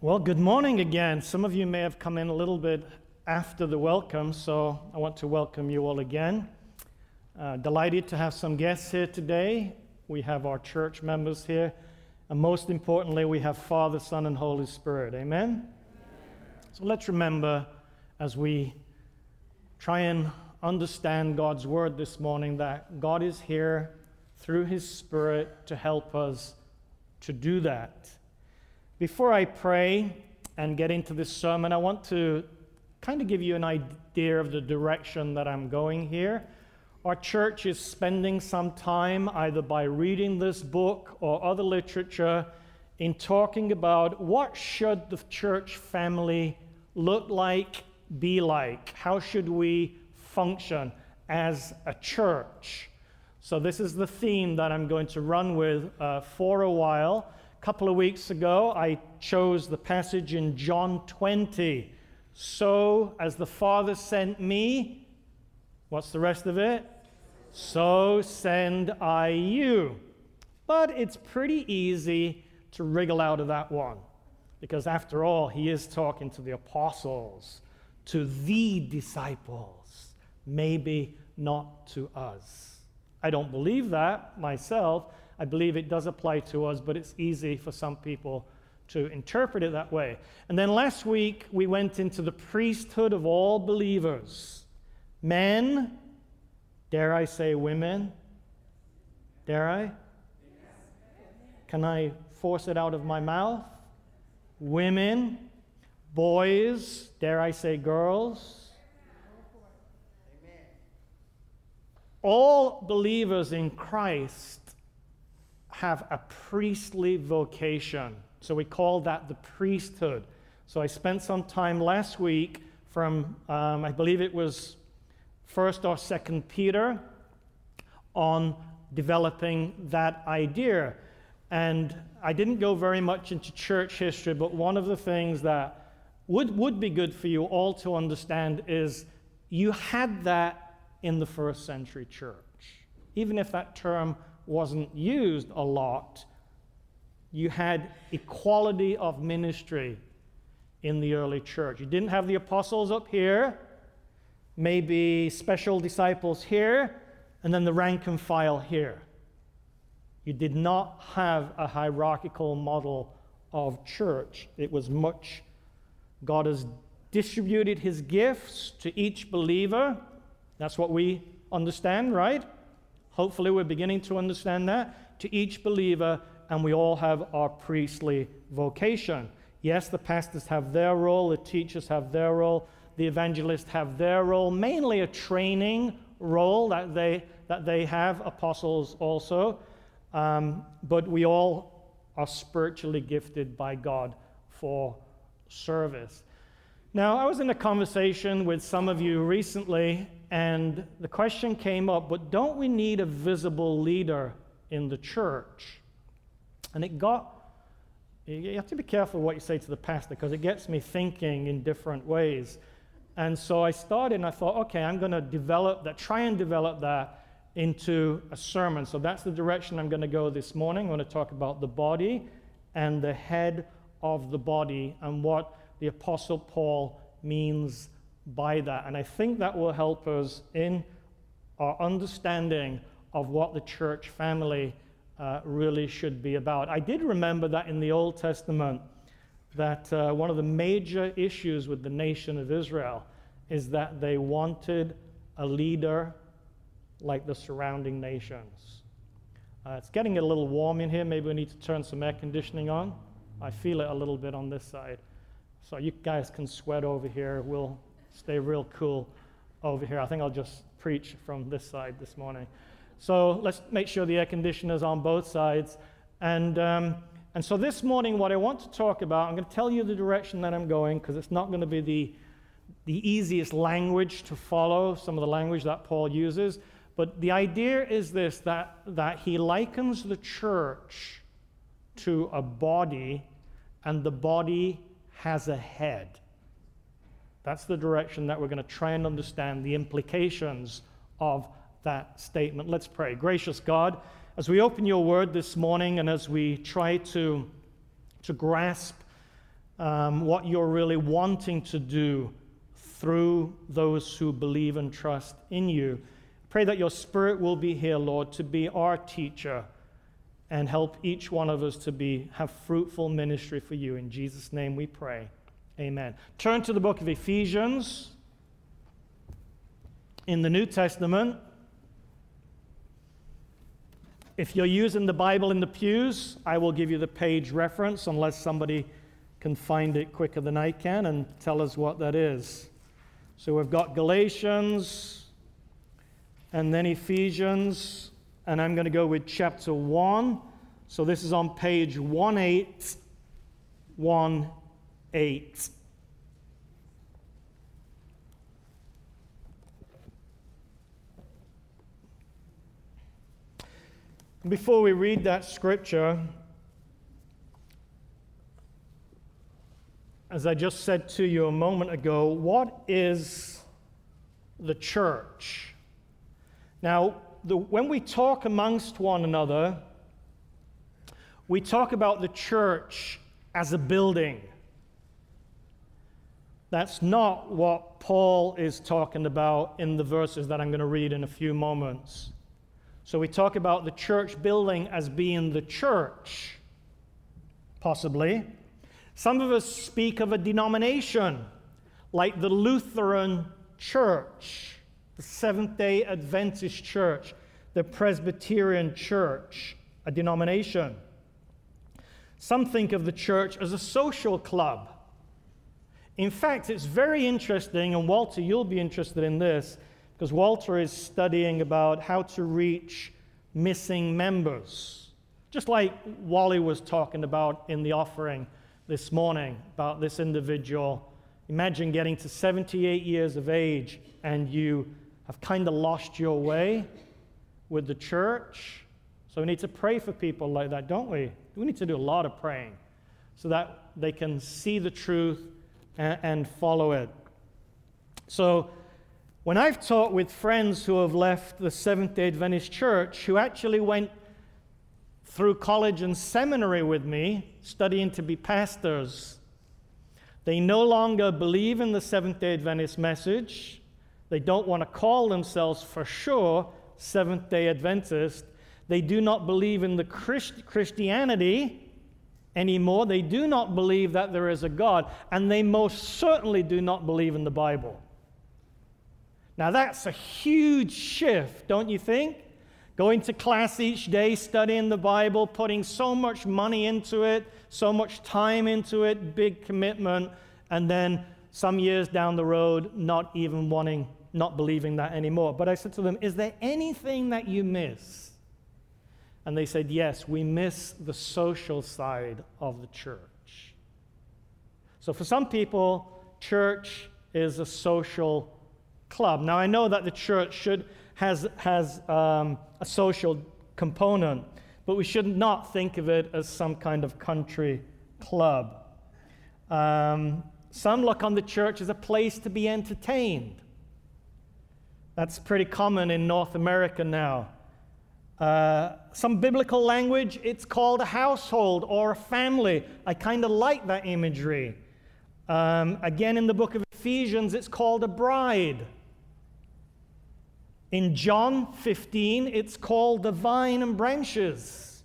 Well, good morning again. Some of you may have come in a little bit after the welcome, so I want to welcome you all again. Uh, delighted to have some guests here today. We have our church members here, and most importantly, we have Father, Son, and Holy Spirit. Amen? So let's remember as we try and understand God's word this morning that God is here through His Spirit to help us to do that. Before I pray and get into this sermon, I want to kind of give you an idea of the direction that I'm going here. Our church is spending some time either by reading this book or other literature in talking about what should the church family look like, be like? How should we function as a church? So this is the theme that I'm going to run with uh, for a while. A couple of weeks ago, I chose the passage in John 20. So, as the Father sent me, what's the rest of it? So send I you. But it's pretty easy to wriggle out of that one. Because after all, he is talking to the apostles, to the disciples, maybe not to us. I don't believe that myself, I believe it does apply to us, but it's easy for some people to interpret it that way. And then last week, we went into the priesthood of all believers men, dare I say women? Dare I? Can I force it out of my mouth? Women, boys, dare I say girls? All believers in Christ have a priestly vocation. So we call that the priesthood. So I spent some time last week from, um, I believe it was first or second Peter, on developing that idea. And I didn't go very much into church history, but one of the things that would, would be good for you all to understand is you had that in the first century church. Even if that term wasn't used a lot, you had equality of ministry in the early church. You didn't have the apostles up here, maybe special disciples here, and then the rank and file here. You did not have a hierarchical model of church. It was much, God has distributed his gifts to each believer. That's what we understand, right? Hopefully, we're beginning to understand that. To each believer, and we all have our priestly vocation. Yes, the pastors have their role, the teachers have their role, the evangelists have their role, mainly a training role that they, that they have, apostles also. Um, but we all are spiritually gifted by God for service. Now, I was in a conversation with some of you recently, and the question came up but don't we need a visible leader in the church? And it got, you have to be careful what you say to the pastor because it gets me thinking in different ways. And so I started and I thought, okay, I'm going to develop that, try and develop that into a sermon. So that's the direction I'm going to go this morning. I'm going to talk about the body and the head of the body and what the Apostle Paul means by that. And I think that will help us in our understanding of what the church family uh, really should be about. I did remember that in the Old Testament, that uh, one of the major issues with the nation of Israel is that they wanted a leader like the surrounding nations. Uh, it's getting a little warm in here. Maybe we need to turn some air conditioning on. I feel it a little bit on this side. So you guys can sweat over here. We'll stay real cool over here. I think I'll just preach from this side this morning. So let's make sure the air conditioner's on both sides. And, um, and so this morning, what I want to talk about, I'm going to tell you the direction that I'm going because it's not going to be the, the easiest language to follow, some of the language that Paul uses. But the idea is this that, that he likens the church to a body, and the body has a head. That's the direction that we're going to try and understand the implications of that statement. Let's pray. Gracious God, as we open your word this morning and as we try to, to grasp um, what you're really wanting to do through those who believe and trust in you. Pray that your Spirit will be here, Lord, to be our teacher and help each one of us to be have fruitful ministry for you. In Jesus' name we pray. Amen. Turn to the book of Ephesians in the New Testament. If you're using the Bible in the pews, I will give you the page reference unless somebody can find it quicker than I can and tell us what that is. So we've got Galatians and then Ephesians, and I'm going to go with chapter 1. So this is on page 1818. Before we read that scripture, as I just said to you a moment ago, what is the church? Now, the, when we talk amongst one another, we talk about the church as a building. That's not what Paul is talking about in the verses that I'm going to read in a few moments. So we talk about the church building as being the church, possibly. Some of us speak of a denomination like the Lutheran Church, the Seventh day Adventist Church, the Presbyterian Church, a denomination. Some think of the church as a social club. In fact, it's very interesting, and Walter, you'll be interested in this, because Walter is studying about how to reach missing members. Just like Wally was talking about in the offering this morning about this individual. Imagine getting to 78 years of age and you have kind of lost your way with the church. So we need to pray for people like that, don't we? We need to do a lot of praying so that they can see the truth and, and follow it. So when I've talked with friends who have left the Seventh day Adventist church who actually went through college and seminary with me, studying to be pastors. They no longer believe in the Seventh day Adventist message. They don't want to call themselves for sure Seventh day Adventist. They do not believe in the Christ- Christianity anymore. They do not believe that there is a God. And they most certainly do not believe in the Bible. Now, that's a huge shift, don't you think? Going to class each day, studying the Bible, putting so much money into it, so much time into it, big commitment, and then some years down the road, not even wanting, not believing that anymore. But I said to them, Is there anything that you miss? And they said, Yes, we miss the social side of the church. So for some people, church is a social club. Now, I know that the church should has, has um, a social component, but we should not think of it as some kind of country club. Um, some look on the church as a place to be entertained. That's pretty common in North America now. Uh, some biblical language, it's called a household or a family. I kind of like that imagery. Um, again, in the book of Ephesians, it's called a bride. In John 15, it's called the vine and branches.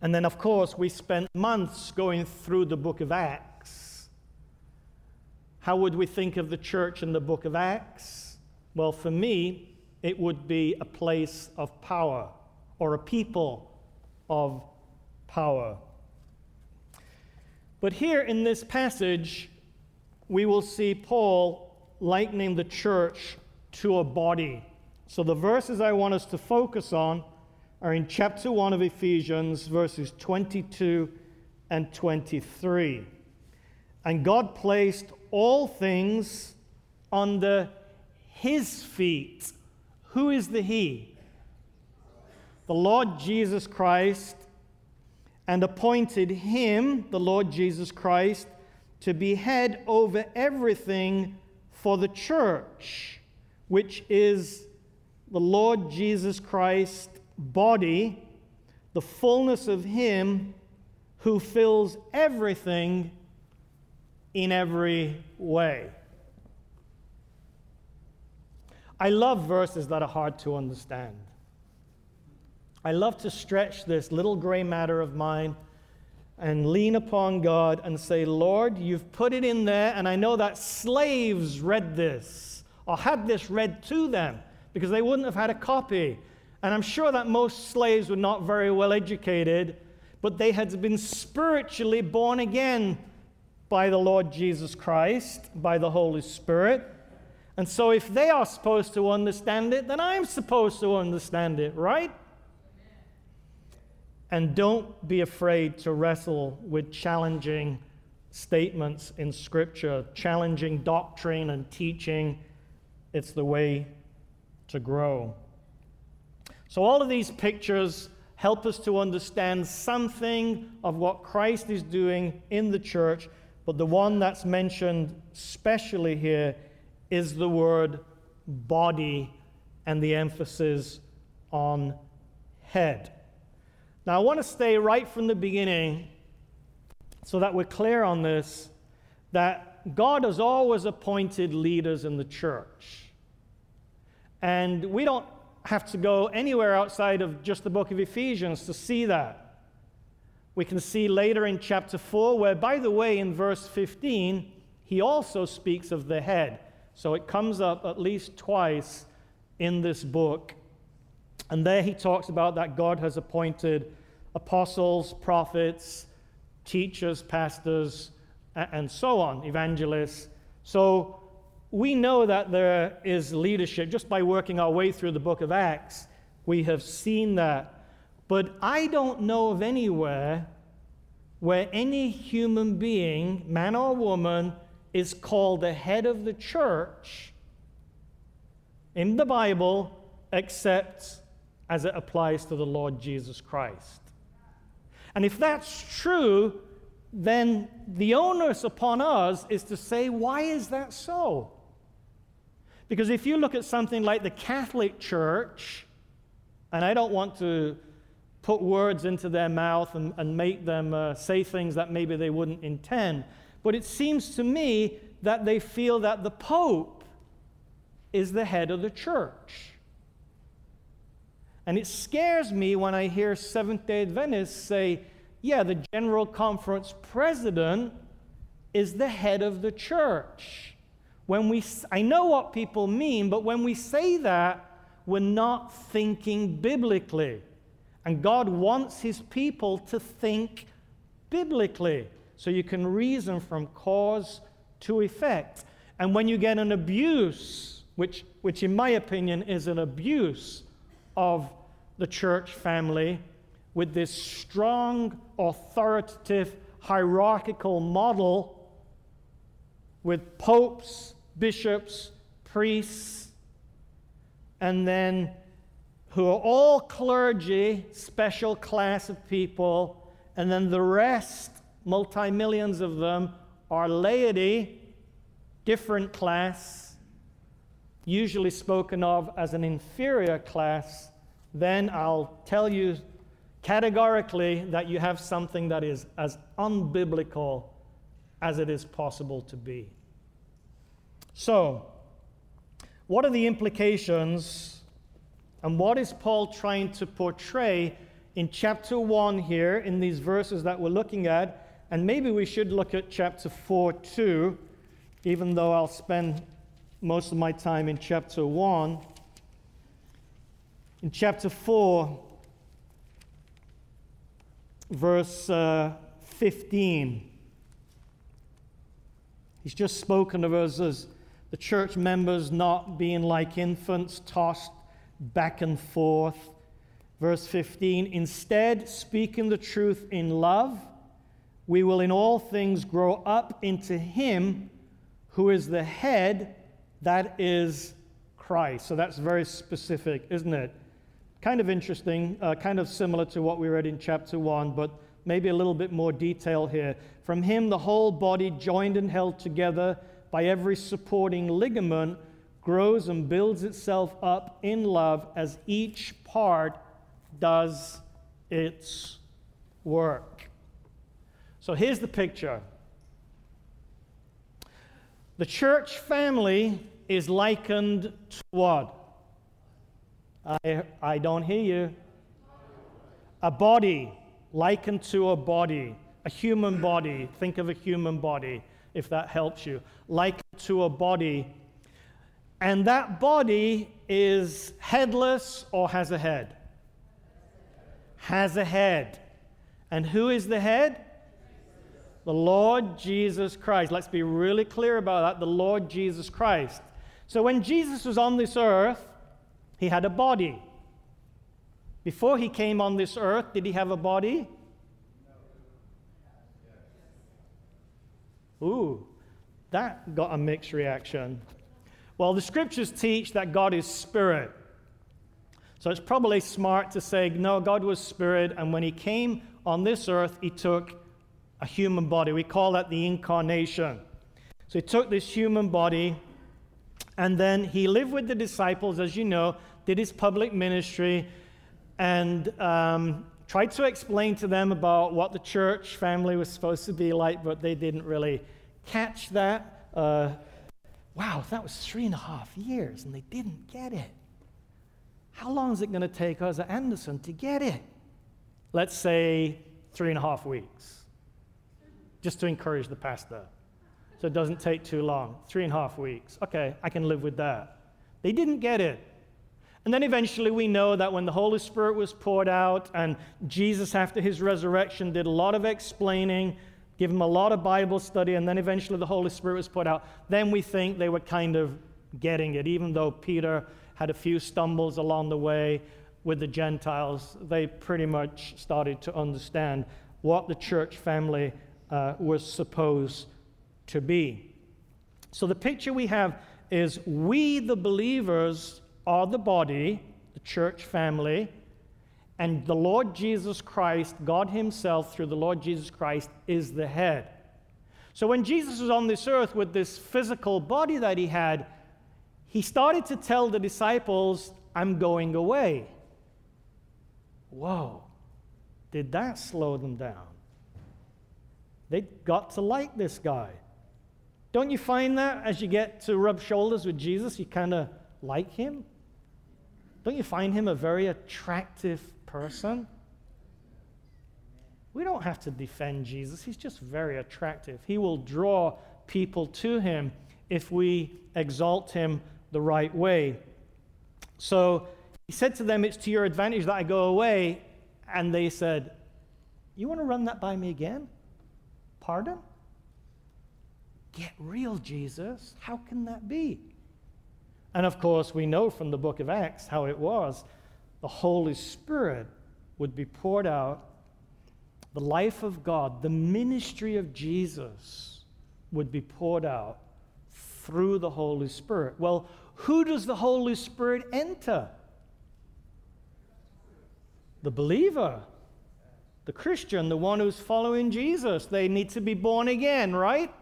And then, of course, we spent months going through the book of Acts. How would we think of the church in the book of Acts? Well, for me, it would be a place of power or a people of power. But here in this passage, we will see Paul likening the church to a body. So the verses I want us to focus on are in chapter 1 of Ephesians, verses 22 and 23. And God placed all things under his feet. Who is the he? The Lord Jesus Christ, and appointed him, the Lord Jesus Christ, to be head over everything for the church which is the Lord Jesus Christ body, the fullness of Him who fills everything in every way. I love verses that are hard to understand. I love to stretch this little gray matter of mine and lean upon God and say, Lord, you've put it in there, and I know that slaves read this or had this read to them because they wouldn't have had a copy. And I'm sure that most slaves were not very well educated, but they had been spiritually born again by the Lord Jesus Christ, by the Holy Spirit. And so, if they are supposed to understand it, then I'm supposed to understand it, right? And don't be afraid to wrestle with challenging statements in Scripture, challenging doctrine and teaching. It's the way to grow. So, all of these pictures help us to understand something of what Christ is doing in the church, but the one that's mentioned specially here is the word body and the emphasis on head. Now, I want to stay right from the beginning so that we're clear on this that God has always appointed leaders in the church. And we don't have to go anywhere outside of just the book of Ephesians to see that. We can see later in chapter 4, where, by the way, in verse 15, he also speaks of the head. So it comes up at least twice in this book. And there he talks about that God has appointed apostles, prophets, teachers, pastors, and so on, evangelists. So we know that there is leadership just by working our way through the book of Acts. We have seen that. But I don't know of anywhere where any human being, man or woman, is called the head of the church in the Bible except as it applies to the Lord Jesus Christ. And if that's true, then the onus upon us is to say, why is that so? Because if you look at something like the Catholic Church, and I don't want to put words into their mouth and, and make them uh, say things that maybe they wouldn't intend, but it seems to me that they feel that the Pope is the head of the church. And it scares me when I hear Seventh day Adventists say, yeah, the General Conference president is the head of the church. When we, I know what people mean, but when we say that, we're not thinking biblically. And God wants his people to think biblically so you can reason from cause to effect. And when you get an abuse, which, which in my opinion is an abuse of the church family, with this strong, authoritative, hierarchical model with popes, bishops, priests, and then who are all clergy, special class of people, and then the rest, multi millions of them, are laity, different class, usually spoken of as an inferior class, then I'll tell you categorically that you have something that is as unbiblical as it is possible to be. So, what are the implications and what is Paul trying to portray in chapter 1 here in these verses that we're looking at? And maybe we should look at chapter 4 too, even though I'll spend most of my time in chapter 1. In chapter 4, verse uh, 15. He's just spoken of us as the church members not being like infants tossed back and forth. Verse 15 Instead, speaking the truth in love, we will in all things grow up into Him who is the head, that is Christ. So that's very specific, isn't it? Kind of interesting, uh, kind of similar to what we read in chapter 1, but maybe a little bit more detail here. From him, the whole body, joined and held together by every supporting ligament, grows and builds itself up in love as each part does its work. So here's the picture the church family is likened to what? I, I don't hear you. A body, likened to a body, a human body. Think of a human body, if that helps you. Likened to a body. And that body is headless or has a head? Has a head. And who is the head? The Lord Jesus Christ. Let's be really clear about that. The Lord Jesus Christ. So when Jesus was on this earth, he had a body. Before he came on this earth, did he have a body? Ooh, that got a mixed reaction. Well, the scriptures teach that God is spirit. So it's probably smart to say, no, God was spirit, and when he came on this earth, he took a human body. We call that the incarnation. So he took this human body, and then he lived with the disciples, as you know, did his public ministry, and um, tried to explain to them about what the church family was supposed to be like, but they didn't really catch that. Uh, wow, that was three and a half years, and they didn't get it. How long is it going to take us at Anderson to get it? Let's say three and a half weeks, just to encourage the pastor. So it doesn't take too long. Three and a half weeks. Okay, I can live with that. They didn't get it. And then eventually we know that when the Holy Spirit was poured out and Jesus, after his resurrection, did a lot of explaining, give him a lot of Bible study, and then eventually the Holy Spirit was poured out, then we think they were kind of getting it. Even though Peter had a few stumbles along the way with the Gentiles, they pretty much started to understand what the church family uh, was supposed to be. So the picture we have is we, the believers, are the body, the church family, and the Lord Jesus Christ, God Himself, through the Lord Jesus Christ, is the head. So when Jesus was on this earth with this physical body that He had, He started to tell the disciples, I'm going away. Whoa, did that slow them down? They got to like this guy. Don't you find that as you get to rub shoulders with Jesus, you kind of like him? Don't you find him a very attractive person? We don't have to defend Jesus. He's just very attractive. He will draw people to him if we exalt him the right way. So he said to them, It's to your advantage that I go away. And they said, You want to run that by me again? Pardon? Get real, Jesus. How can that be? And of course, we know from the book of Acts how it was. The Holy Spirit would be poured out, the life of God, the ministry of Jesus would be poured out through the Holy Spirit. Well, who does the Holy Spirit enter? The believer, the Christian, the one who's following Jesus. They need to be born again, right?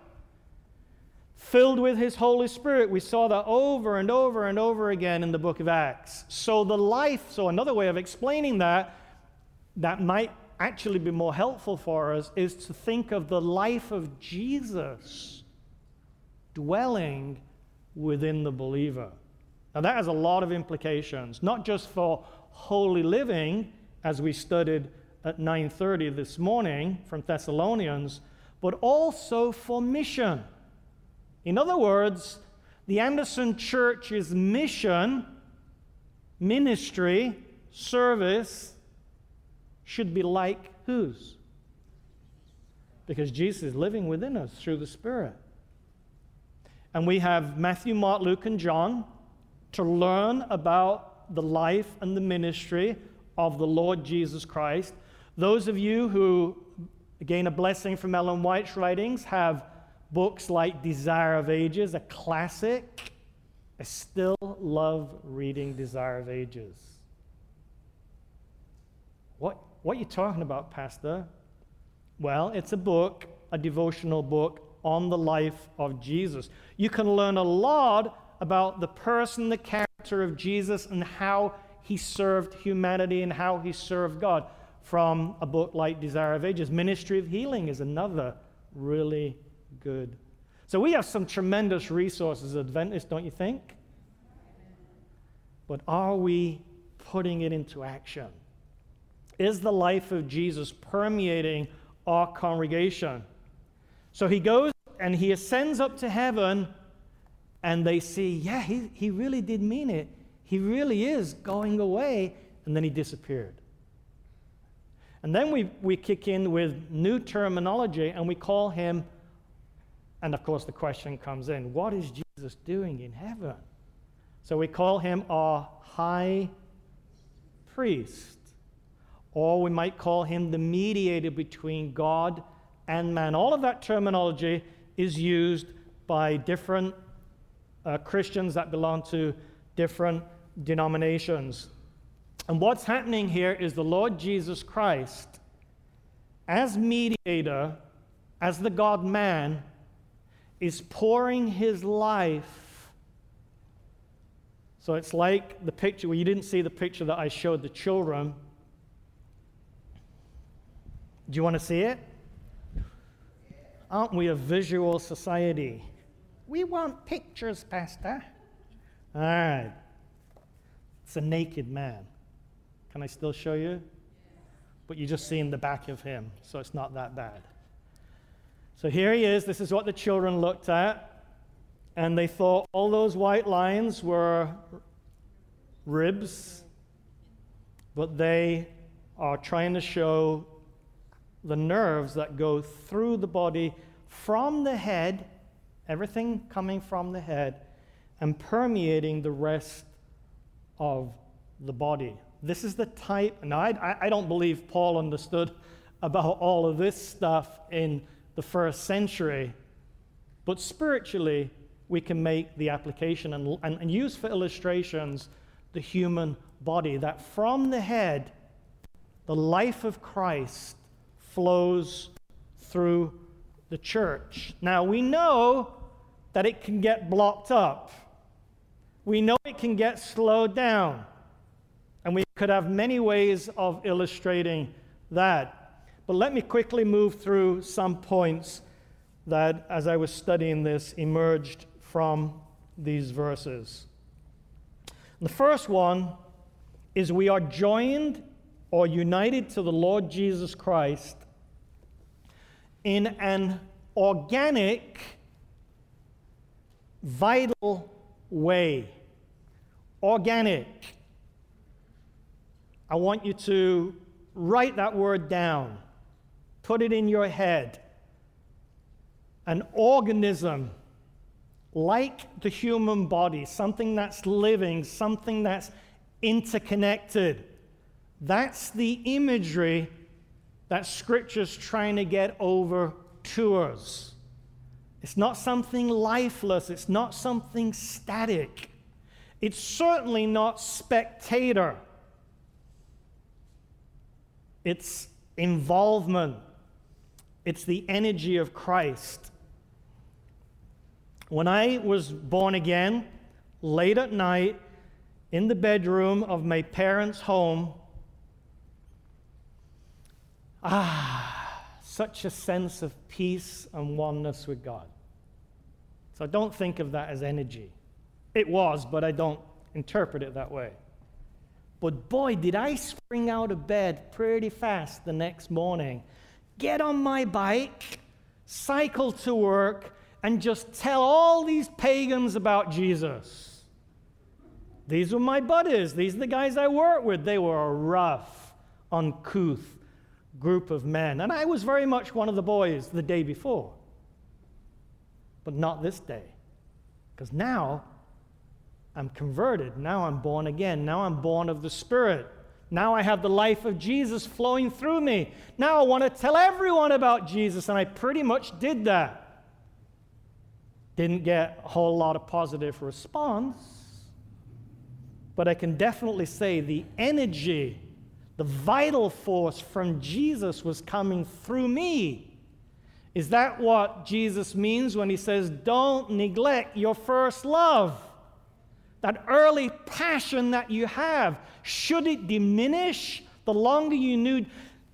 filled with his Holy Spirit. We saw that over and over and over again in the book of Acts. So, the life, so another way of explaining that, that might actually be more helpful for us, is to think of the life of Jesus dwelling within the believer. Now, that has a lot of implications, not just for holy living, as we studied at 9:30 this morning from Thessalonians, but also for mission. In other words, the Anderson Church's mission, ministry, service should be like whose? Because Jesus is living within us through the Spirit. And we have Matthew, Mark, Luke, and John to learn about the life and the ministry of the Lord Jesus Christ. Those of you who gain a blessing from Ellen White's writings have Books like Desire of Ages, a classic. I still love reading Desire of Ages. What, what are you talking about, Pastor? Well, it's a book, a devotional book on the life of Jesus. You can learn a lot about the person, the character of Jesus, and how he served humanity and how he served God. From a book like Desire of Ages. Ministry of Healing is another really good. So we have some tremendous resources at Adventist, don't you think? But are we putting it into action? Is the life of Jesus permeating our congregation? So he goes and he ascends up to heaven, and they see, yeah, he, he really did mean it. He really is going away, and then he disappeared. And then we, we kick in with new terminology and we call him, and of course the question comes in what is Jesus doing in heaven? So we call him our high priest, or we might call him the mediator between God and man. All of that terminology is used by different uh, Christians that belong to different denominations. And what's happening here is the Lord Jesus Christ, as mediator, as the God man, is pouring his life. So it's like the picture, well, you didn't see the picture that I showed the children. Do you want to see it? Aren't we a visual society? We want pictures, Pastor. All right. It's a naked man. Can I still show you? But you're just seeing the back of him, so it's not that bad. So here he is. This is what the children looked at. And they thought all those white lines were ribs, but they are trying to show the nerves that go through the body from the head, everything coming from the head, and permeating the rest of the body. This is the type, and I, I don't believe Paul understood about all of this stuff in the first century, but spiritually, we can make the application and, and, and use for illustrations the human body, that from the head, the life of Christ flows through the church. Now, we know that it can get blocked up. We know it can get slowed down. And we could have many ways of illustrating that. But let me quickly move through some points that, as I was studying this, emerged from these verses. The first one is we are joined or united to the Lord Jesus Christ in an organic, vital way. Organic. I want you to write that word down, put it in your head. An organism like the human body, something that's living, something that's interconnected. That's the imagery that Scripture's trying to get over to us. It's not something lifeless, it's not something static, it's certainly not spectator it's involvement, it's the energy of Christ. When I was born again, late at night, in the bedroom of my parents' home, ah, such a sense of peace and oneness with God. So I don't think of that as energy. It was, but I don't interpret it that way. But boy, did I spring out of bed pretty fast the next morning, get on my bike, cycle to work, and just tell all these pagans about Jesus. These were my buddies. These are the guys I work with. They were a rough, uncouth group of men. And I was very much one of the boys the day before. But not this day. Because now I'm converted. Now I'm born again. Now I'm born of the Spirit. Now I have the life of Jesus flowing through me. Now I want to tell everyone about Jesus, and I pretty much did that. Didn't get a whole lot of positive response, but I can definitely say the energy, the vital force from Jesus was coming through me. Is that what Jesus means when he says, Don't neglect your first love? That early passion that you have, should it diminish the longer you knew?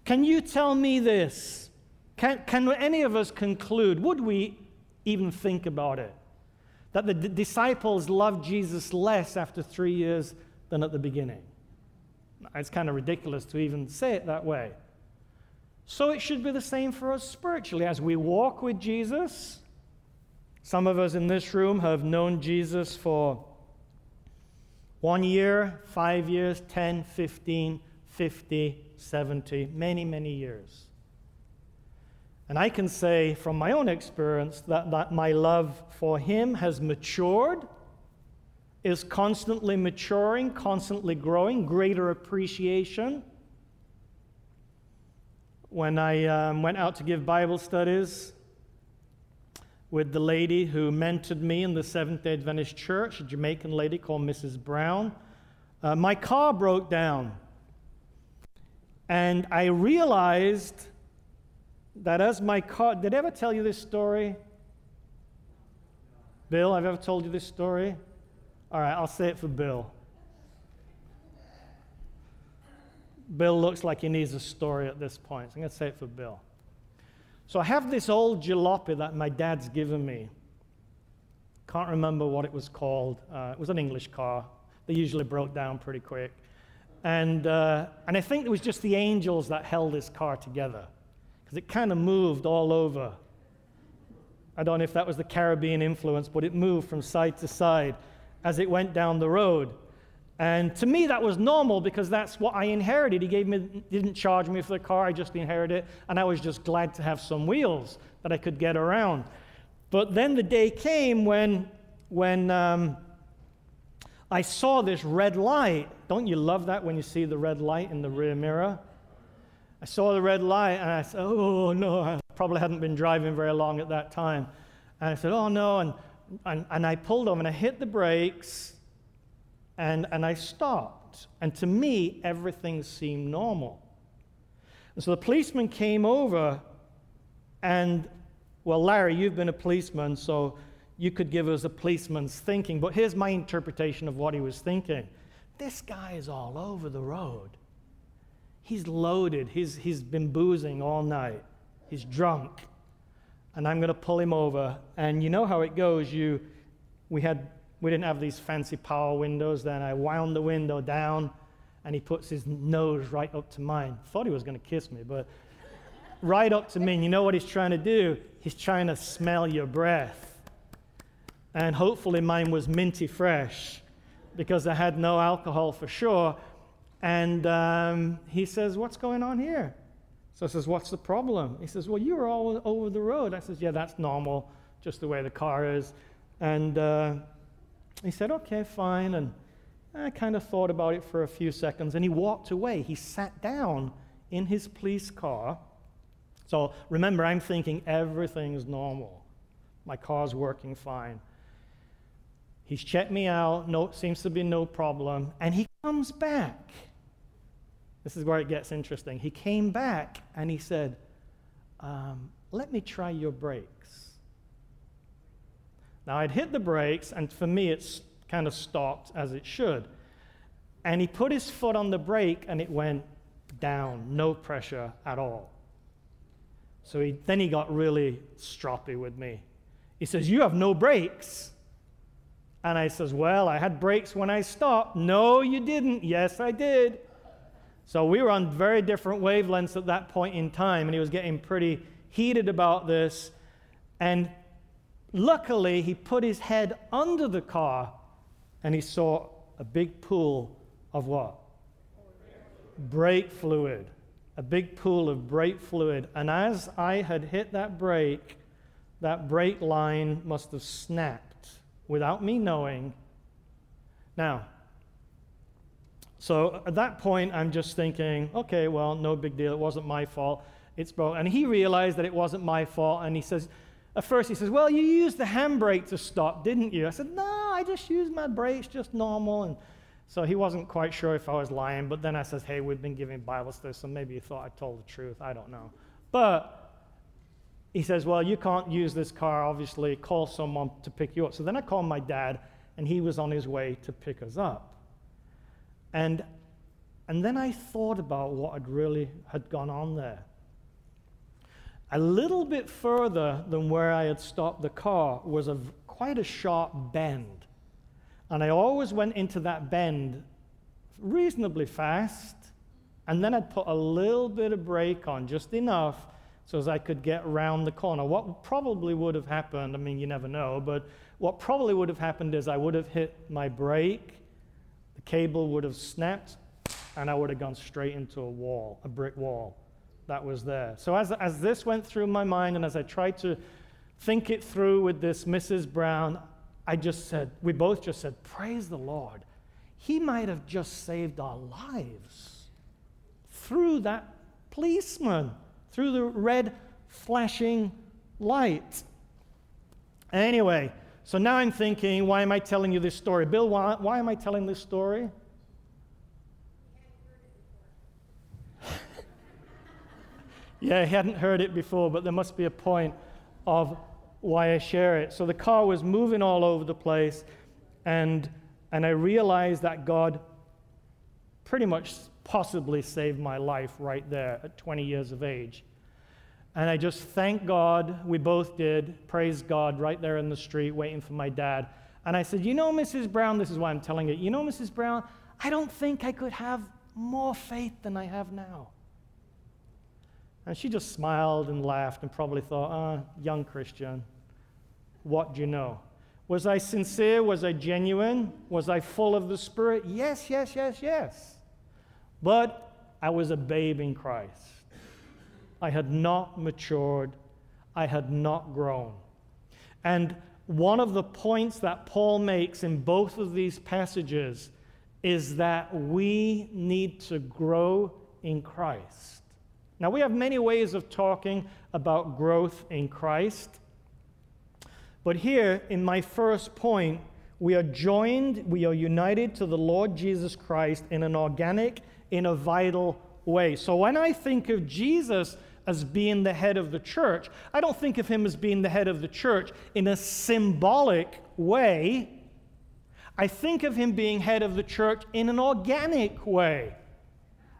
Can you tell me this? Can, can any of us conclude, would we even think about it? That the d- disciples loved Jesus less after three years than at the beginning. It's kind of ridiculous to even say it that way. So it should be the same for us spiritually. As we walk with Jesus, some of us in this room have known Jesus for one year, five years, 10, 15, 50, 70, many, many years. And I can say from my own experience that, that my love for him has matured, is constantly maturing, constantly growing, greater appreciation. When I um, went out to give Bible studies with the lady who mentored me in the Seventh day Adventist church, a Jamaican lady called Mrs. Brown, uh, my car broke down. And I realized that as my car, did I ever tell you this story? Bill, I've ever told you this story? All right, I'll say it for Bill. Bill looks like he needs a story at this point, so I'm going to say it for Bill. So I have this old jalopy that my dad's given me. Can't remember what it was called. Uh, it was an English car. They usually broke down pretty quick. And, uh, and I think it was just the angels that held this car together because it kind of moved all over. I don't know if that was the Caribbean influence, but it moved from side to side as it went down the road. And to me, that was normal because that's what I inherited. He gave me, didn't charge me for the car, I just inherited it. And I was just glad to have some wheels that I could get around. But then the day came when, when um, I saw this red light. Don't you love that when you see the red light in the rear mirror? I saw the red light and I said, Oh no, I probably hadn't been driving very long at that time. And I said, Oh no. And, and, and I pulled over and I hit the brakes and, and I stopped. And to me, everything seemed normal. And so the policeman came over and, well, Larry, you've been a policeman, so you could give us a policeman's thinking, but here's my interpretation of what he was thinking. This guy is all over the road. He's loaded. He's, he's been boozing all night. He's drunk. And I'm going to pull him over. And you know how it goes. You, we, had, we didn't have these fancy power windows. Then I wound the window down, and he puts his nose right up to mine. Thought he was going to kiss me, but right up to me. And you know what he's trying to do? He's trying to smell your breath and hopefully mine was minty fresh because I had no alcohol for sure. And um, he says, What's going on here? So I says, What's the problem? He says, Well, you were all over the road. I says, Yeah, that's normal, just the way the car is. And uh, he said, Okay, fine. And I kind of thought about it for a few seconds and he walked away. He sat down in his police car. So remember, I'm thinking everything's normal. My car's working fine. He's checked me out, no, seems to be no problem, and he comes back. This is where it gets interesting. He came back and he said, um, Let me try your brakes. Now, I'd hit the brakes, and for me, it's kind of stopped as it should. And he put his foot on the brake, and it went down, no pressure at all. So he, then he got really stroppy with me. He says, You have no brakes. And I says, Well, I had brakes when I stopped. No, you didn't. Yes, I did. So we were on very different wavelengths at that point in time, and he was getting pretty heated about this. And luckily, he put his head under the car and he saw a big pool of what? Brake fluid. A big pool of brake fluid. And as I had hit that brake, that brake line must have snapped without me knowing. Now, so at that point, I'm just thinking, okay, well, no big deal. It wasn't my fault. It's broke. And he realized that it wasn't my fault. And he says, at first, he says, well, you used the handbrake to stop, didn't you? I said, no, I just used my brakes, just normal. And so he wasn't quite sure if I was lying. But then I says, hey, we've been giving Bible studies, so maybe he thought I told the truth. I don't know. But he says, Well, you can't use this car, obviously. Call someone to pick you up. So then I called my dad, and he was on his way to pick us up. And And then I thought about what had really had gone on there. A little bit further than where I had stopped the car was a, quite a sharp bend. And I always went into that bend reasonably fast. And then I'd put a little bit of brake on, just enough so as I could get around the corner. What probably would have happened, I mean, you never know, but what probably would have happened is I would have hit my brake, the cable would have snapped, and I would have gone straight into a wall, a brick wall that was there. So as, as this went through my mind and as I tried to think it through with this Mrs. Brown, I just said, we both just said, Praise the Lord. He might have just saved our lives through that policeman, through the red flashing light. Anyway, so now I'm thinking, why am I telling you this story? Bill, why, why am I telling this story? Yeah, he hadn't heard it before, but there must be a point of why I share it. So the car was moving all over the place, and, and I realized that God pretty much possibly saved my life right there at 20 years of age. And I just thank God, we both did, praise God, right there in the street waiting for my dad. And I said, You know, Mrs. Brown, this is why I'm telling it. You know, Mrs. Brown, I don't think I could have more faith than I have now. And she just smiled and laughed and probably thought, ah, oh, young Christian, what do you know? Was I sincere? Was I genuine? Was I full of the Spirit? Yes, yes, yes, yes. But I was a babe in Christ. I had not matured. I had not grown. And one of the points that Paul makes in both of these passages is that we need to grow in Christ. Now, we have many ways of talking about growth in Christ. But here, in my first point, we are joined, we are united to the Lord Jesus Christ in an organic, in a vital way. So when I think of Jesus as being the head of the church, I don't think of him as being the head of the church in a symbolic way. I think of him being head of the church in an organic way.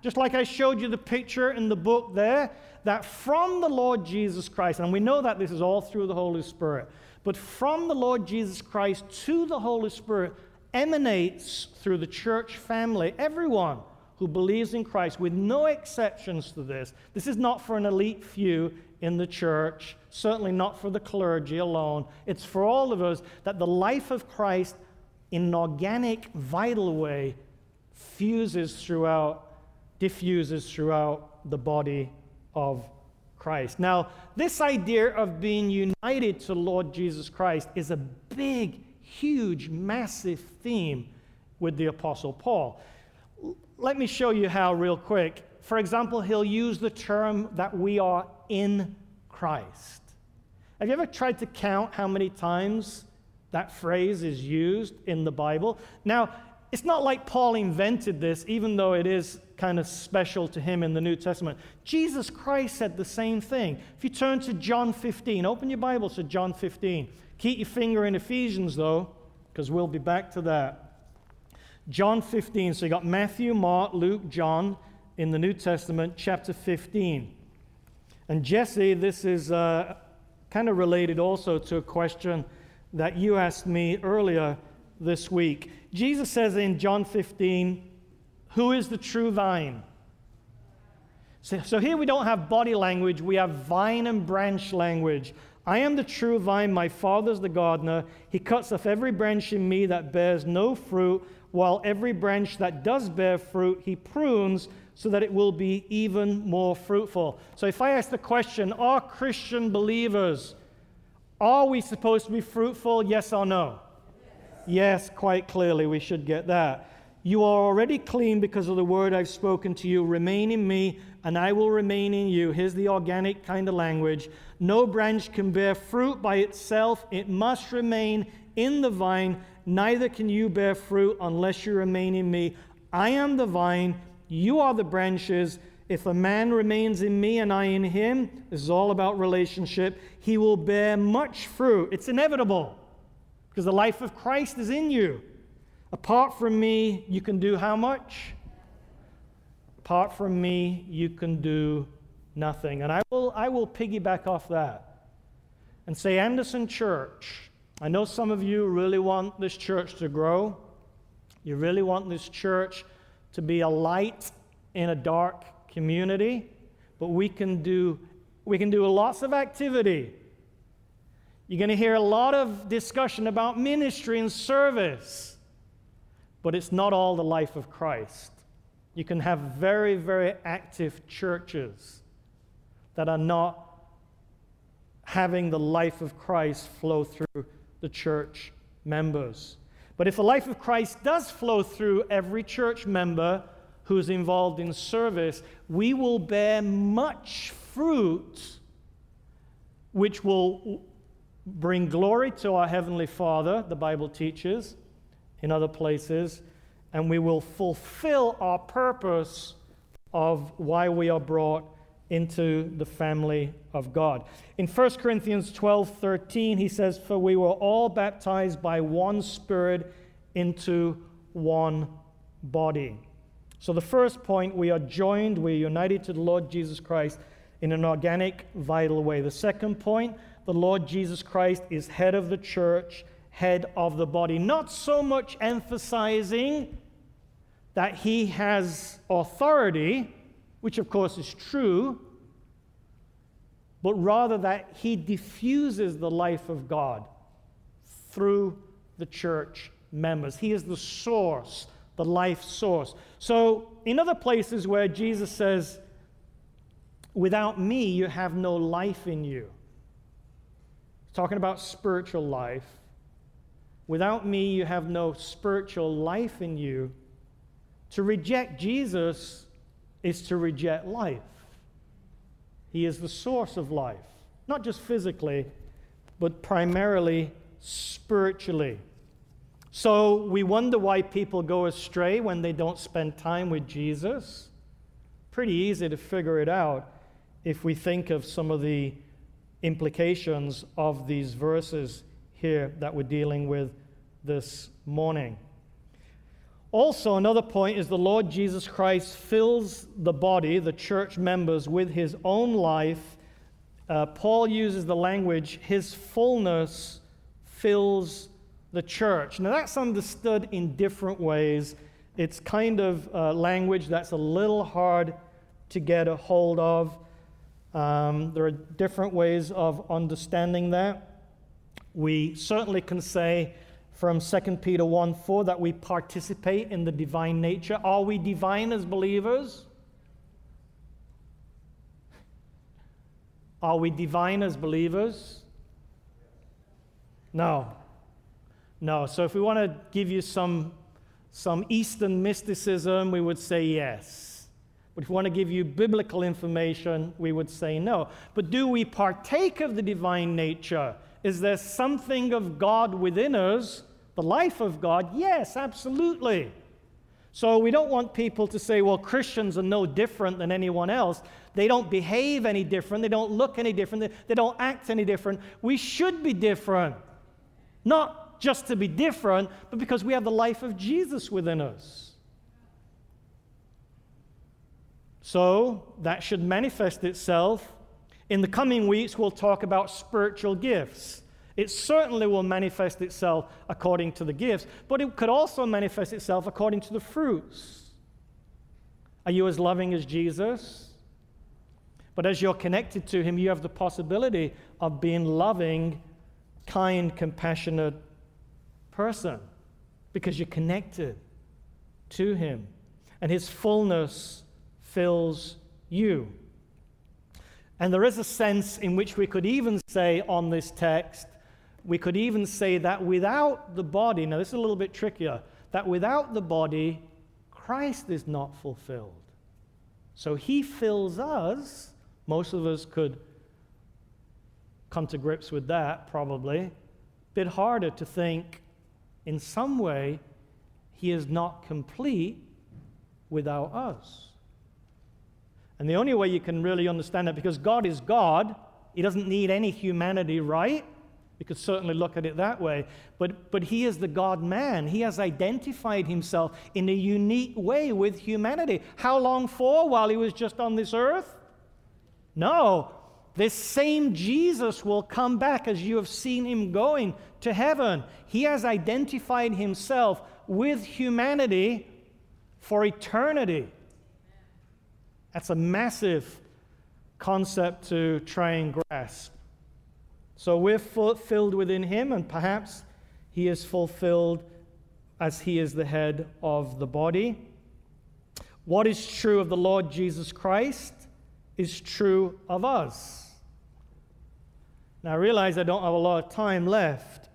Just like I showed you the picture in the book there, that from the Lord Jesus Christ, and we know that this is all through the Holy Spirit, but from the Lord Jesus Christ to the Holy Spirit emanates through the church family, everyone who believes in Christ, with no exceptions to this. This is not for an elite few in the church, certainly not for the clergy alone. It's for all of us that the life of Christ, in an organic, vital way, fuses throughout diffuses throughout the body of Christ. Now, this idea of being united to Lord Jesus Christ is a big, huge, massive theme with the Apostle Paul. Let me show you how, real quick. For example, he'll use the term that we are in Christ. Have you ever tried to count how many times that phrase is used in the Bible? Now, it's not like Paul invented this, even though it is kind of special to him in the New Testament. Jesus Christ said the same thing. If you turn to John 15, open your Bible to John 15. Keep your finger in Ephesians, though, because we'll be back to that. John 15. So you got Matthew, Mark, Luke, John in the New Testament, chapter 15. And Jesse, this is uh, kind of related also to a question that you asked me earlier this week. Jesus says in John 15, Who is the true vine? So, so here we don't have body language, we have vine and branch language. I am the true vine, my father's the gardener. He cuts off every branch in me that bears no fruit, while every branch that does bear fruit, he prunes so that it will be even more fruitful. So if I ask the question, are Christian believers, are we supposed to be fruitful? Yes or no? Yes, quite clearly, we should get that. You are already clean because of the word I've spoken to you. Remain in me, and I will remain in you. Here's the organic kind of language. No branch can bear fruit by itself, it must remain in the vine. Neither can you bear fruit unless you remain in me. I am the vine, you are the branches. If a man remains in me and I in him, this is all about relationship, he will bear much fruit. It's inevitable because the life of Christ is in you. Apart from me, you can do how much? Apart from me, you can do nothing. And I will, I will piggyback off that and say, Anderson Church, I know some of you really want this church to grow. You really want this church to be a light in a dark community, but we can do, we can do lots of activity. You're going to hear a lot of discussion about ministry and service, but it's not all the life of Christ. You can have very, very active churches that are not having the life of Christ flow through the church members. But if the life of Christ does flow through every church member who's involved in service, we will bear much fruit which will bring glory to our Heavenly Father, the Bible teaches in other places, and we will fulfill our purpose of why we are brought into the family of God. In 1 Corinthians 12 13, he says, For we were all baptized by one Spirit into one body. So, the first point, we are joined, we're united to the Lord Jesus Christ in an organic, vital way. The second point, the Lord Jesus Christ is head of the church, head of the body. Not so much emphasizing that he has authority, which of course is true, but rather that he diffuses the life of God through the church members. He is the source, the life source. So, in other places where Jesus says, Without me, you have no life in you, talking about spiritual life. Without me, you have no spiritual life in you. To reject Jesus is to reject life. He is the source of life, not just physically, but primarily spiritually. So we wonder why people go astray when they don't spend time with Jesus. Pretty easy to figure it out if we think of some of the implications of these verses here that we're dealing with this morning. Also, another point is the Lord Jesus Christ fills the body, the church members, with his own life. Uh, Paul uses the language, his fullness fills the church. Now, that's understood in different ways. It's kind of uh, language that's a little hard to get a hold of. Um, there are different ways of understanding that. We certainly can say from 2 Peter 1 4 that we participate in the divine nature. Are we divine as believers? Are we divine as believers? No. No. So if we want to give you some, some Eastern mysticism, we would say yes. But if we want to give you biblical information, we would say no. But do we partake of the divine nature? Is there something of God within us, the life of God? Yes, absolutely. So we don't want people to say, well, Christians are no different than anyone else. They don't behave any different. They don't look any different. They, don't act any different. We should be different. Not just to be different, but because we have the life of Jesus within us. So that should manifest itself in the coming weeks, we'll talk about spiritual gifts. It certainly will manifest itself according to the gifts, but it could also manifest itself according to the fruits. Are you as loving as Jesus? But as you're connected to Him, you have the possibility of being loving, kind, compassionate person because you're connected to Him. And His fullness fills you. And there is a sense in which we could even say on this text, we could even say that without the body, now this is a little bit trickier, that without the body, Christ is not fulfilled. So he fills us. Most of us could come to grips with that, probably. A bit harder to think in some way he is not complete without us. And the only way you can really understand that, because God is God, He doesn't need any humanity, right? You could certainly look at it that way. But, but he is the God man. He has identified himself in a unique way with humanity. How long for? While he was just on this earth? No. This same Jesus will come back as you have seen him going to heaven. He has identified himself with humanity for eternity. That's a massive concept to try and grasp. So we're fulfilled within him, and perhaps he is fulfilled as he is the head of the body. What is true of the Lord Jesus Christ is true of us. Now, I realize I don't have a lot of time left.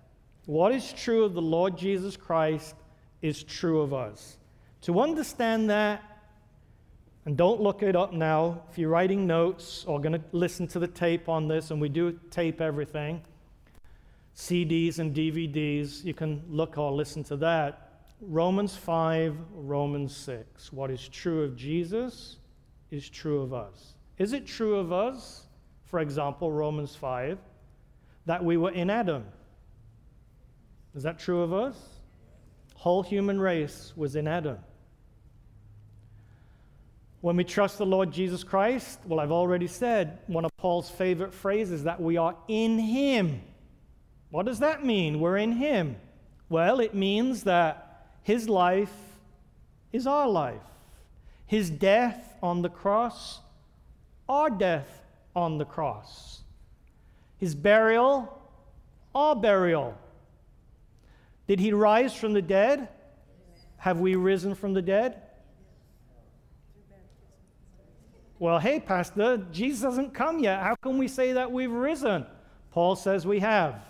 What is true of the Lord Jesus Christ is true of us. To understand that, and don't look it up now if you're writing notes or going to listen to the tape on this, and we do tape everything CDs and DVDs, you can look or listen to that. Romans 5, Romans 6. What is true of Jesus is true of us. Is it true of us, for example, Romans 5, that we were in Adam? Is that true of us? Whole human race was in Adam. When we trust the Lord Jesus Christ, well, I've already said one of Paul's favorite phrases that we are in Him. What does that mean? We're in Him. Well, it means that His life is our life. His death on the cross, our death on the cross. His burial, our burial. Did He rise from the dead? Have we risen from the dead? Well, hey, Pastor, Jesus hasn't come yet. How can we say that we've risen? Paul says we have.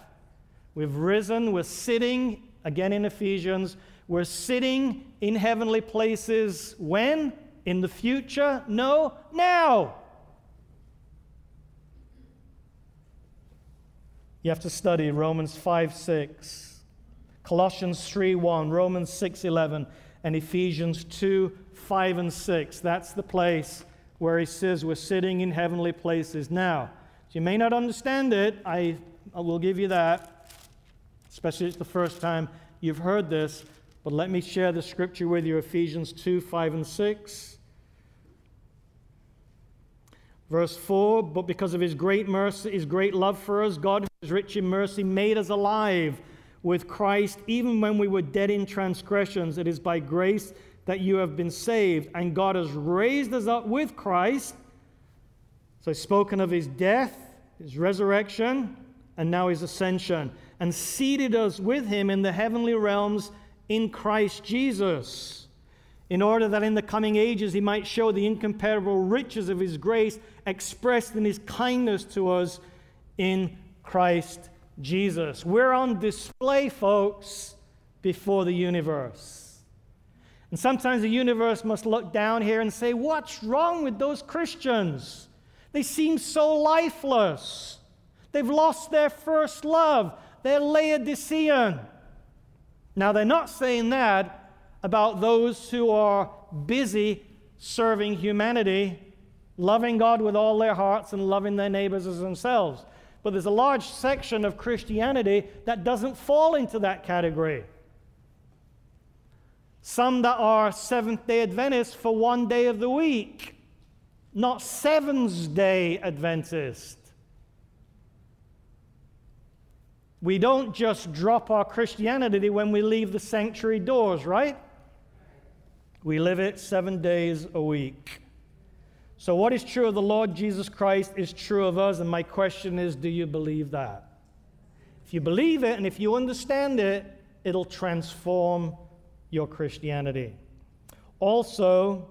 We've risen. We're sitting, again in Ephesians, we're sitting in heavenly places. When? In the future? No, now. You have to study Romans 5 6, Colossians 3 1, Romans 6 11, and Ephesians 2 5 and 6. That's the place where he says we're sitting in heavenly places now. So you may not understand it. I, I will give you that, especially it's the first time you've heard this. But let me share the scripture with you Ephesians 2 5 and 6. Verse 4 But because of his great mercy, his great love for us, God, who is rich in mercy, made us alive with Christ, even when we were dead in transgressions. It is by grace that you have been saved, and God has raised us up with Christ. So spoken of his death, his resurrection, and now his ascension, and seated us with him in the heavenly realms in Christ Jesus, in order that in the coming ages he might show the incomparable riches of his grace expressed in his kindness to us in Christ Jesus. We're on display, folks, before the universe. And sometimes the universe must look down here and say, What's wrong with those Christians? They seem so lifeless. They've lost their first love. They're Laodicean. Now, they're not saying that about those who are busy serving humanity, loving God with all their hearts and loving their neighbors as themselves. But there's a large section of Christianity that doesn't fall into that category. Some that are Seventh day Adventists for one day of the week, not Seventh day Adventist. We don't just drop our Christianity when we leave the sanctuary doors, right? We live it seven days a week. So, what is true of the Lord Jesus Christ is true of us, and my question is do you believe that? If you believe it and if you understand it, it'll transform your Christianity. Also,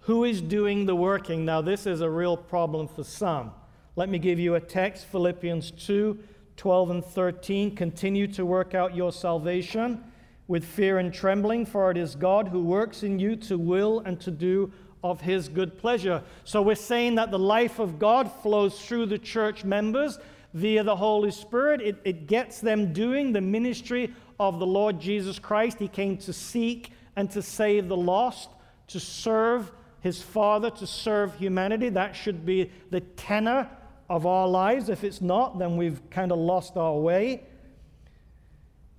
who is doing the working? Now, this is a real problem for some. Let me give you a text Philippians 2 12 and 13. Continue to work out your salvation with fear and trembling, for it is God who works in you to will and to do of his good pleasure. So we're saying that the life of God flows through the church members via the Holy Spirit. It, it gets them doing the ministry of the Lord Jesus Christ. He came to seek and to save the lost, to serve his Father, to serve humanity. That should be the tenor of our lives. If it's not, then we've kind of lost our way.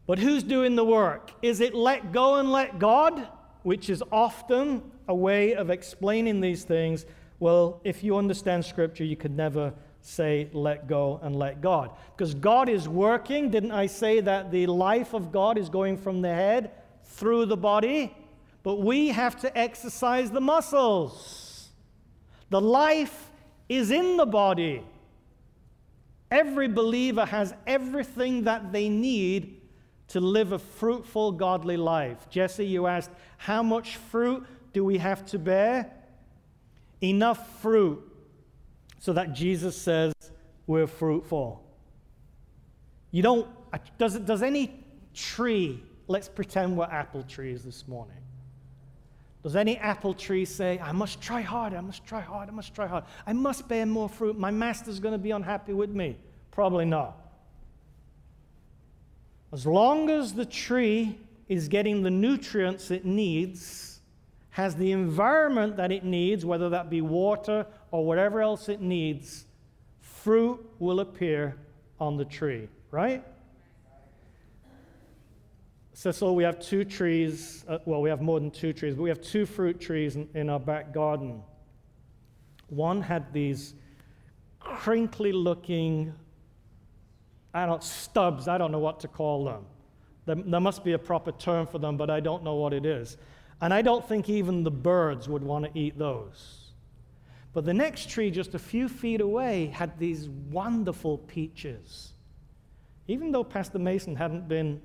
But who's doing the work? Is it let go and let God, which is often a way of explaining these things? Well, if you understand Scripture, you could never say let go and let God. Because God is working. Didn't I say that the life of God is going from the head through the body? But we have to exercise the muscles. The life is in the body. Every believer has everything that they need to live a fruitful, godly life. Jesse, you asked, how much fruit do we have to bear? Enough fruit so that Jesus says we're fruitful. You don't, does, does any tree, let's pretend we're apple trees this morning. Does any apple tree say, I must try hard, I must try hard, I must try hard, I must bear more fruit, my master's going to be unhappy with me? Probably not. As long as the tree is getting the nutrients it needs, has the environment that it needs, whether that be water or whatever else it needs, fruit will appear on the tree, right? So, we have two trees. Uh, well, we have more than two trees, but we have two fruit trees in, in our back garden. One had these crinkly looking, I don't stubs, I don't know what to call them. There, there must be a proper term for them, but I don't know what it is. And I don't think even the birds would want to eat those. But the next tree, just a few feet away, had these wonderful peaches. Even though Pastor Mason hadn't been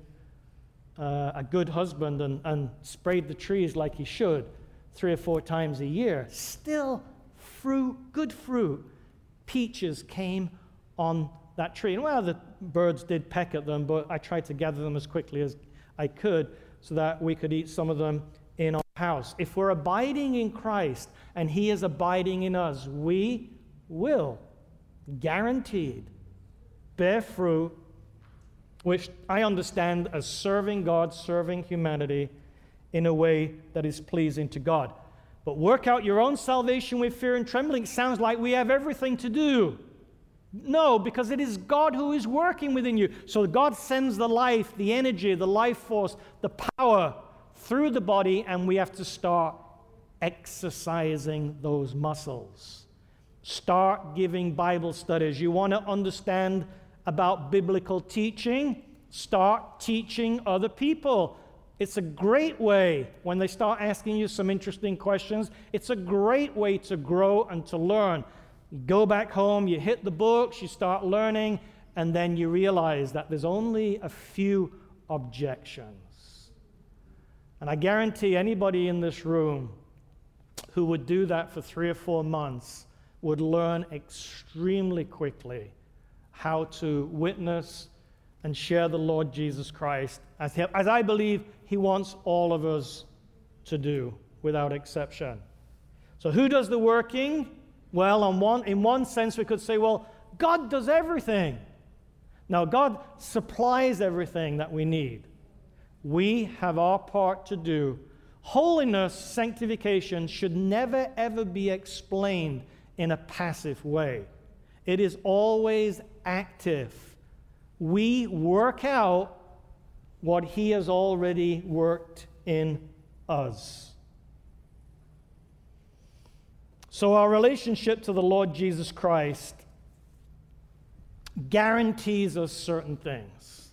uh, a good husband and, and sprayed the trees like he should three or four times a year, still fruit, good fruit, peaches came on that tree. And well, the birds did peck at them, but I tried to gather them as quickly as I could so that we could eat some of them house. If we're abiding in Christ and He is abiding in us, we will, guaranteed, bear fruit, which I understand as serving God, serving humanity in a way that is pleasing to God. But work out your own salvation with fear and trembling sounds like we have everything to do. No, because it is God who is working within you. So God sends the life, the energy, the life force, the power through the body, and we have to start exercising those muscles. Start giving Bible studies. You want to understand about biblical teaching? Start teaching other people. It's a great way when they start asking you some interesting questions. It's a great way to grow and to learn. You go back home, you hit the books, you start learning, and then you realize that there's only a few objections. And I guarantee anybody in this room who would do that for three or four months would learn extremely quickly how to witness and share the Lord Jesus Christ as, he, as I believe He wants all of us to do without exception. So, who does the working? Well, on one, in one sense, we could say, well, God does everything. Now, God supplies everything that we need. We have our part to do. Holiness, sanctification should never ever be explained in a passive way. It is always active. We work out what He has already worked in us. So, our relationship to the Lord Jesus Christ guarantees us certain things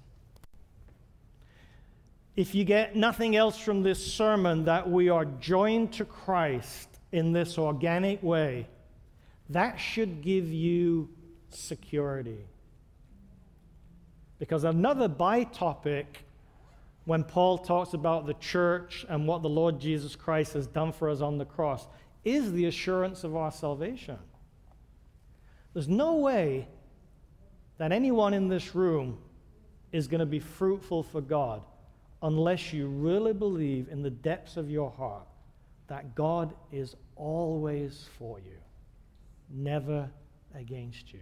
if you get nothing else from this sermon, that we are joined to Christ in this organic way, that should give you security. Because another by topic, when Paul talks about the church and what the Lord Jesus Christ has done for us on the cross, is the assurance of our salvation. There's no way that anyone in this room is going to be fruitful for God unless you really believe in the depths of your heart that God is always for you, never against you.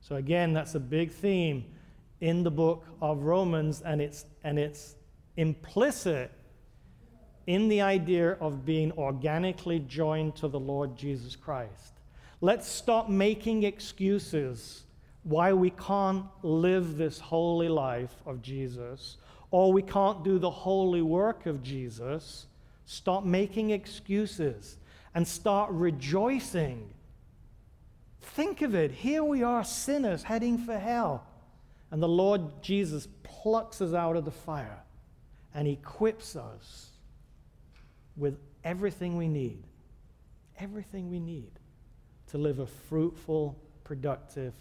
So, again, that's a big theme in the book of Romans, and it's, and it's implicit in the idea of being organically joined to the Lord Jesus Christ. Let's stop making excuses why we can't live this holy life of Jesus or we can't do the holy work of Jesus. Stop making excuses and start rejoicing. Think of it. Here we are, sinners heading for hell. And the Lord Jesus plucks us out of the fire and equips us with everything we need. Everything we need to live a fruitful, productive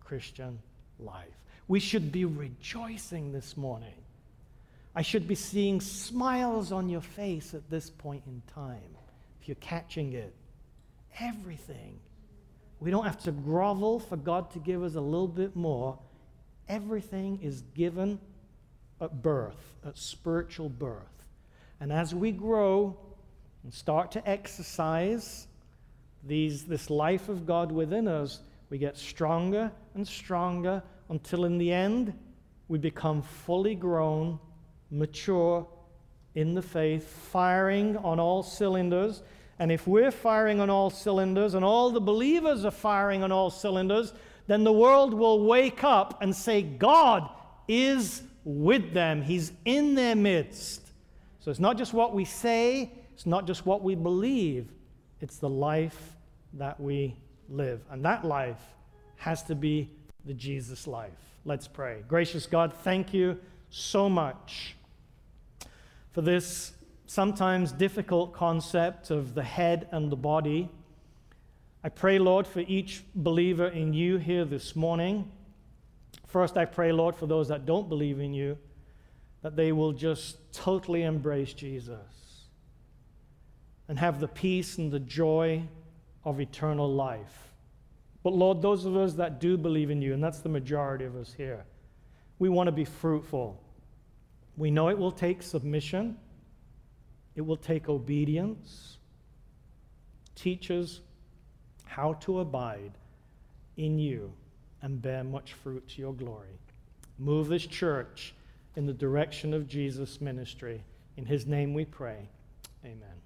Christian life. We should be rejoicing this morning. I should be seeing smiles on your face at this point in time, if you're catching it. Everything. We don't have to grovel for God to give us a little bit more. Everything is given at birth, at spiritual birth. And as we grow and start to exercise these, this life of God within us, we get stronger and stronger until in the end we become fully grown, mature in the faith, firing on all cylinders. And if we're firing on all cylinders and all the believers are firing on all cylinders, then the world will wake up and say, God is with them, He's in their midst. So it's not just what we say, it's not just what we believe, it's the life that we live. And that life has to be the Jesus life. Let's pray. Gracious God, thank you so much for this sometimes difficult concept of the head and the body. I pray, Lord, for each believer in you here this morning. First, I pray, Lord, for those that don't believe in you, that they will just totally embrace Jesus and have the peace and the joy of eternal life. But Lord, those of us that do believe in you, and that's the majority of us here, we want to be fruitful. We know it will take submission, it will take obedience. Teach us how to abide in you and bear much fruit to your glory. Move this church in the direction of Jesus' ministry. In his name we pray. Amen.